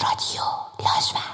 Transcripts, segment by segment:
رادیو لاجورد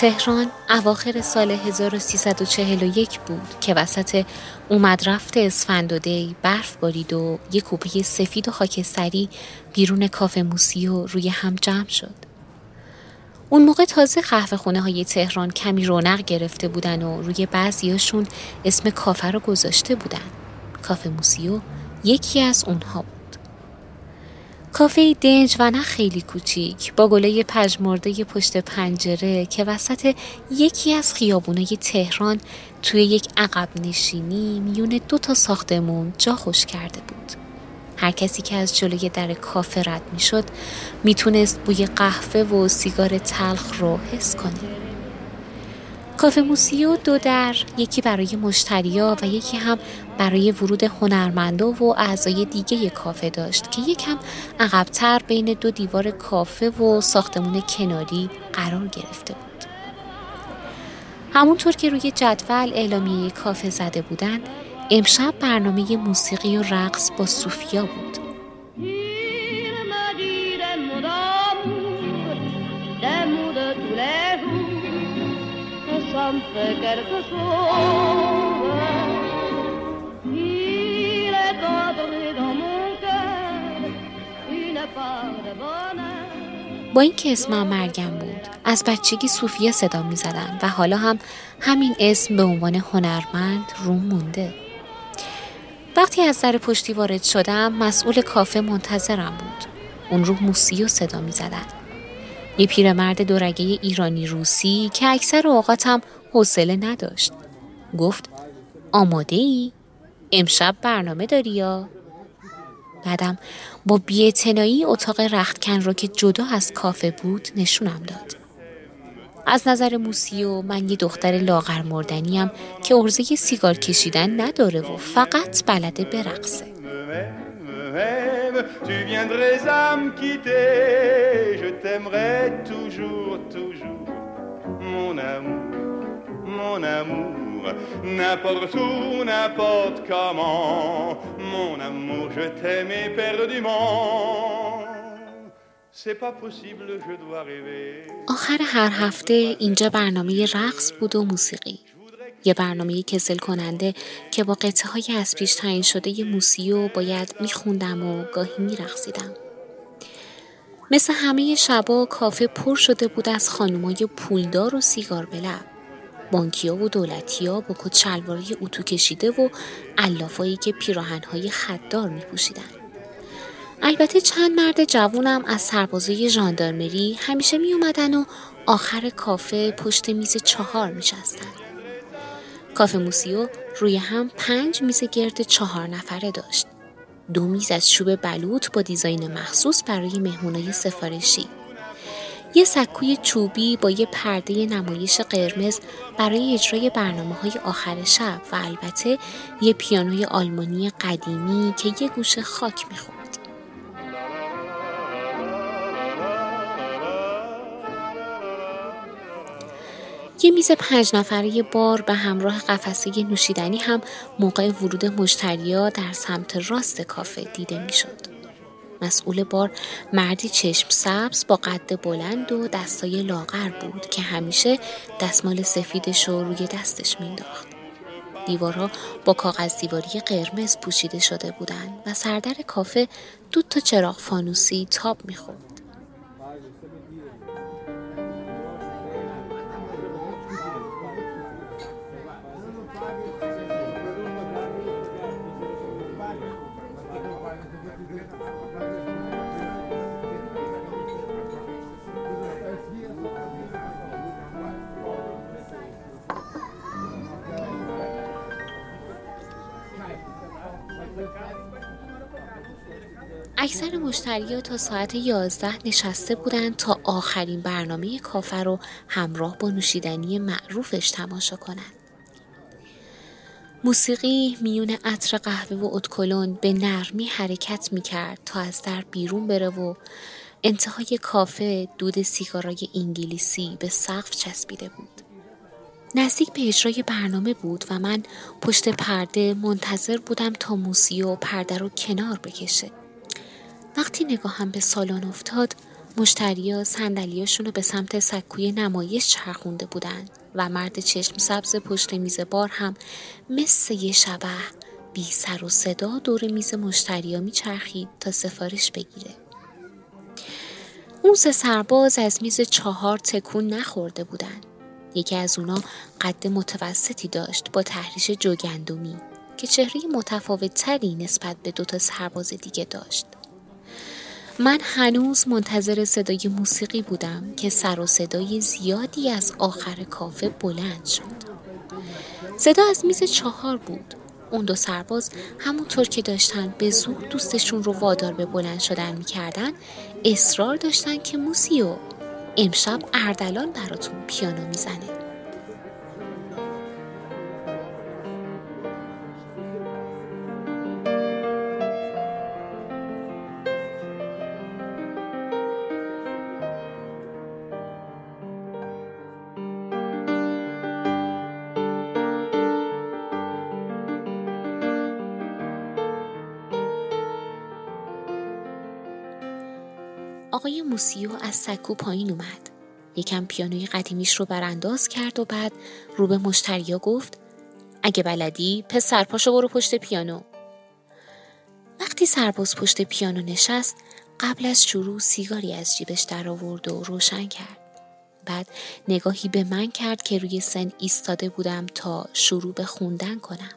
تهران اواخر سال 1341 بود که وسط اومد رفت اسفند و دی برف بارید و یک کوپه سفید و خاکستری بیرون کافه موسیو روی هم جمع شد. اون موقع تازه قهوه خونه های تهران کمی رونق گرفته بودن و روی بعضیاشون اسم کافه رو گذاشته بودن. کافه موسیو یکی از اونها بود. کافه دنج و نه خیلی کوچیک با گله پژمرده پشت پنجره که وسط یکی از خیابونای تهران توی یک عقب نشینی میون دو تا ساختمون جا خوش کرده بود. هر کسی که از جلوی در کافه رد می‌شد می‌تونست بوی قهوه و سیگار تلخ رو حس کنه. کافه موسیو دو در یکی برای مشتریا و یکی هم برای ورود هنرمندا و اعضای دیگه کافه داشت که یکم عقبتر بین دو دیوار کافه و ساختمون کناری قرار گرفته بود. همونطور که روی جدول اعلامیه کافه زده بودن امشب برنامه موسیقی و رقص با صوفیا بود. با اینکه اسمم مرگم بود از بچگی صوفیا صدا می زدن و حالا هم همین اسم به عنوان هنرمند روم مونده. وقتی از در پشتی وارد شدم مسئول کافه منتظرم بود. اون رو موسیو صدا می زدن. یه پیرمرد دورگه ایرانی روسی که اکثر اوقاتم حوصله نداشت گفت آماده ای؟ امشب برنامه داری یا؟ بعدم با بیعتنایی اتاق رختکن را که جدا از کافه بود نشونم داد. از نظر موسیو من یه دختر لاغر مردنیم که ارزه سیگار کشیدن نداره و فقط بلده برقصه. Mon amour, n'importe où, n'importe comment, mon amour, je t'aime éperdument. آخر هر هفته اینجا برنامه رقص بود و موسیقی. یه برنامه کسل کننده که با قطعه های از پیش تعیین شده موسیو باید میخوندم و گاهی میرقصیدم. مثل همه شبا کافه پر شده بود از خانمای پولدار و سیگار بلب. بانکیا و دولتیا با کت شلوارای اتو کشیده و علافایی که پیراهنهای خددار می پوشیدن. البته چند مرد جوونم از سربازای ژاندارمری همیشه می اومدن و آخر کافه پشت میز چهار می شستن. کافه موسیو روی هم پنج میز گرد چهار نفره داشت. دو میز از چوب بلوط با دیزاین مخصوص برای مهمونای سفارشی یه سکوی چوبی با یه پرده نمایش قرمز برای اجرای برنامه های آخر شب و البته یه پیانوی آلمانی قدیمی که یه گوش خاک می‌خورد. یه میز پنج نفره بار به همراه قفسه نوشیدنی هم موقع ورود مشتریا در سمت راست کافه دیده می‌شد. مسئول بار مردی چشم سبز با قد بلند و دستای لاغر بود که همیشه دستمال سفیدش رو روی دستش مینداخت. دیوارها با کاغذ دیواری قرمز پوشیده شده بودند و سردر کافه دو تا چراغ فانوسی تاب می‌خورد. اکثر مشتریا تا ساعت یازده نشسته بودند تا آخرین برنامه کافه رو همراه با نوشیدنی معروفش تماشا کنند. موسیقی میون عطر قهوه و اتکلون به نرمی حرکت می کرد تا از در بیرون بره و انتهای کافه دود سیگارای انگلیسی به سقف چسبیده بود. نزدیک به اجرای برنامه بود و من پشت پرده منتظر بودم تا موسیو پرده رو کنار بکشه. وقتی نگاهم به سالن افتاد مشتریا صندلیاشون رو به سمت سکوی نمایش چرخونده بودند و مرد چشم سبز پشت میز بار هم مثل یه شبه بی سر و صدا دور میز مشتریا میچرخید تا سفارش بگیره. اون سه سرباز از میز چهار تکون نخورده بودن. یکی از اونا قد متوسطی داشت با تحریش جوگندومی که چهره متفاوت تری نسبت به دوتا سرباز دیگه داشت. من هنوز منتظر صدای موسیقی بودم که سر و صدای زیادی از آخر کافه بلند شد. صدا از میز چهار بود. اون دو سرباز همونطور که داشتن به زور دوستشون رو وادار به بلند شدن می‌کردن اصرار داشتن که موسیو امشب اردلان براتون پیانو می‌زنه. آقای موسیو از سکو پایین اومد. یکم پیانوی قدیمیش رو برانداز کرد و بعد رو به مشتریا گفت اگه بلدی پس سرپاشو برو پشت پیانو. وقتی سرباز پشت پیانو نشست قبل از شروع سیگاری از جیبش در آورد و روشن کرد. بعد نگاهی به من کرد که روی سن ایستاده بودم تا شروع به خوندن کنم.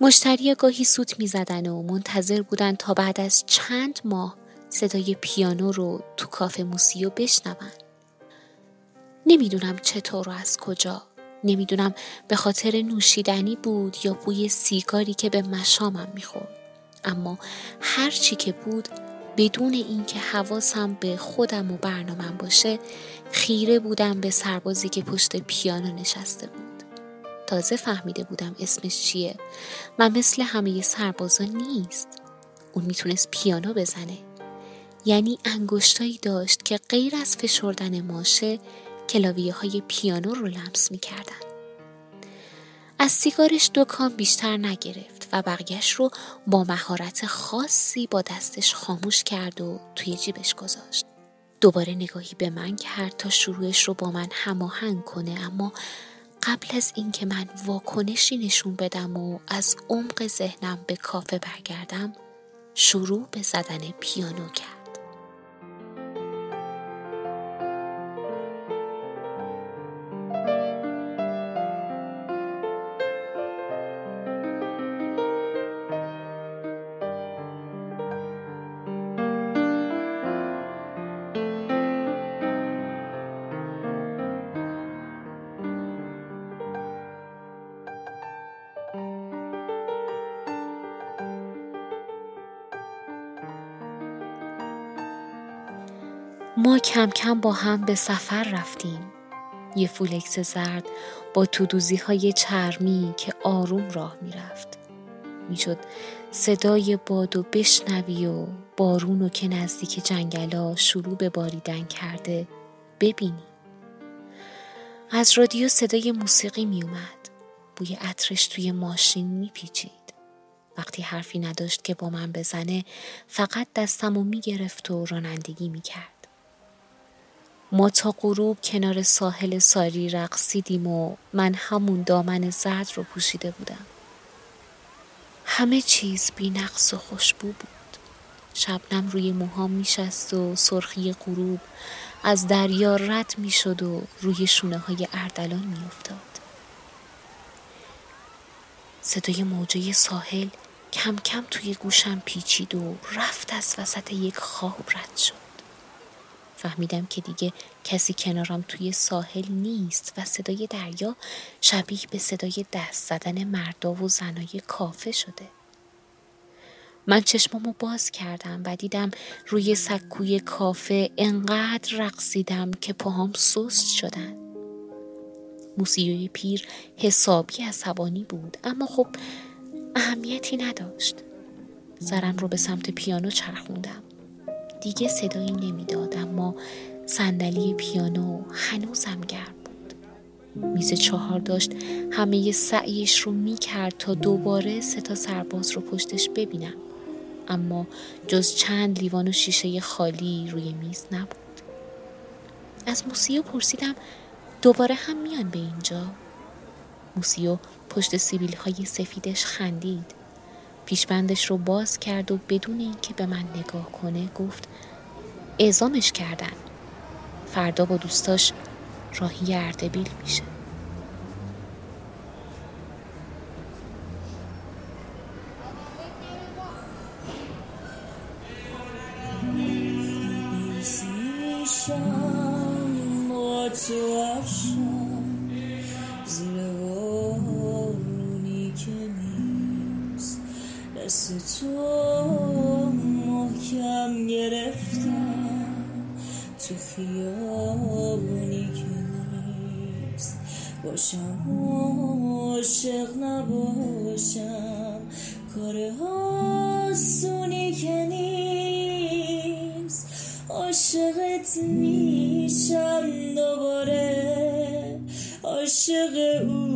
مشتری گاهی سوت می زدن و منتظر بودن تا بعد از چند ماه صدای پیانو رو تو کافه موسیو بشنون. نمی‌دونم چطور و از کجا. نمی‌دونم به خاطر نوشیدنی بود یا بوی سیگاری که به مشامم می‌خورد. اما هر چی که بود بدون اینکه حواسم به خودم و برنامهم باشه خیره بودم به سربازی که پشت پیانو نشسته بود. تازه فهمیده بودم اسمش چیه و مثل همه سربازا نیست. اون می‌تونست پیانو بزنه. یعنی انگشتایی داشت که غیر از فشردن ماشه کلاویه های پیانو رو لمس می کردن. از سیگارش دو کام بیشتر نگرفت و بقیهش رو با مهارت خاصی با دستش خاموش کرد و توی جیبش گذاشت. دوباره نگاهی به من کرد تا شروعش رو با من هماهنگ کنه اما قبل از اینکه من واکنشی نشون بدم و از عمق ذهنم به کافه برگردم شروع به زدن پیانو کرد. ما کم کم با هم به سفر رفتیم. یه فولکس زرد با تودوزی های چرمی که آروم راه می‌رفت. می‌شد صدای باد و بشنوی و بارون که نزدیک جنگلا شروع به باریدن کرده ببینی. از رادیو صدای موسیقی می اومد. بوی عطرش توی ماشین میپیچید. وقتی حرفی نداشت که با من بزنه فقط دستم و می‌گرفت و رانندگی می‌کرد. ما تا غروب کنار ساحل ساری رقصیدیم و من همون دامن زرد رو پوشیده بودم. همه چیز بی نقص و خوشبو بود. شبنم روی موهام میشست و سرخی غروب از دریا رد می‌شد و روی شونه های اردلان میافتاد. صدای موجه ساحل کم کم توی گوشم پیچید و رفت از وسط یک خواب رد شد. فهمیدم که دیگه کسی کنارم توی ساحل نیست و صدای دریا شبیه به صدای دست زدن مردا و زنای کافه شده. من چشمامو باز کردم و دیدم روی سکوی کافه انقدر رقصیدم که پاهام سست شدن. موسیوی پیر حسابی عصبانی بود اما خب اهمیتی نداشت. سرم رو به سمت پیانو چرخوندم. دیگه صدایی نمی‌داد اما صندلی پیانو هنوزم گرم بود. میز چهار داشت همه سعیش رو می‌کرد تا دوباره سه تا سرباز رو پشتش ببینم. اما جز چند لیوان و شیشه خالی روی میز نبود. از موسیو پرسیدم دوباره هم میان به اینجا؟ موسیو پشت سیبیل های سفیدش خندید. پیشبندش رو باز کرد و بدون اینکه به من نگاه کنه گفت اعزامش کردن. فردا با دوستاش راهی اردبیل میشه. دست تو محکم گرفتم. تو خیابونی که نیست. باشم عاشق نباشم. کار آسونی که نیست. عاشقت میشم دوباره. عاشق اونی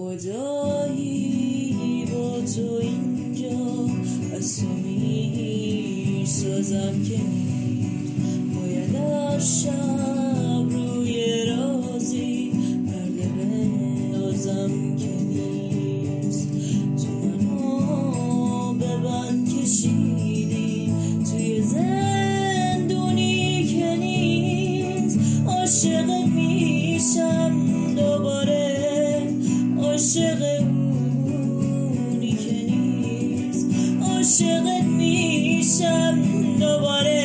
خدایی با تو اینجا؟ از تو می‌سازم که باید عاشق اونی که نیست. عاشقت میشم دوباره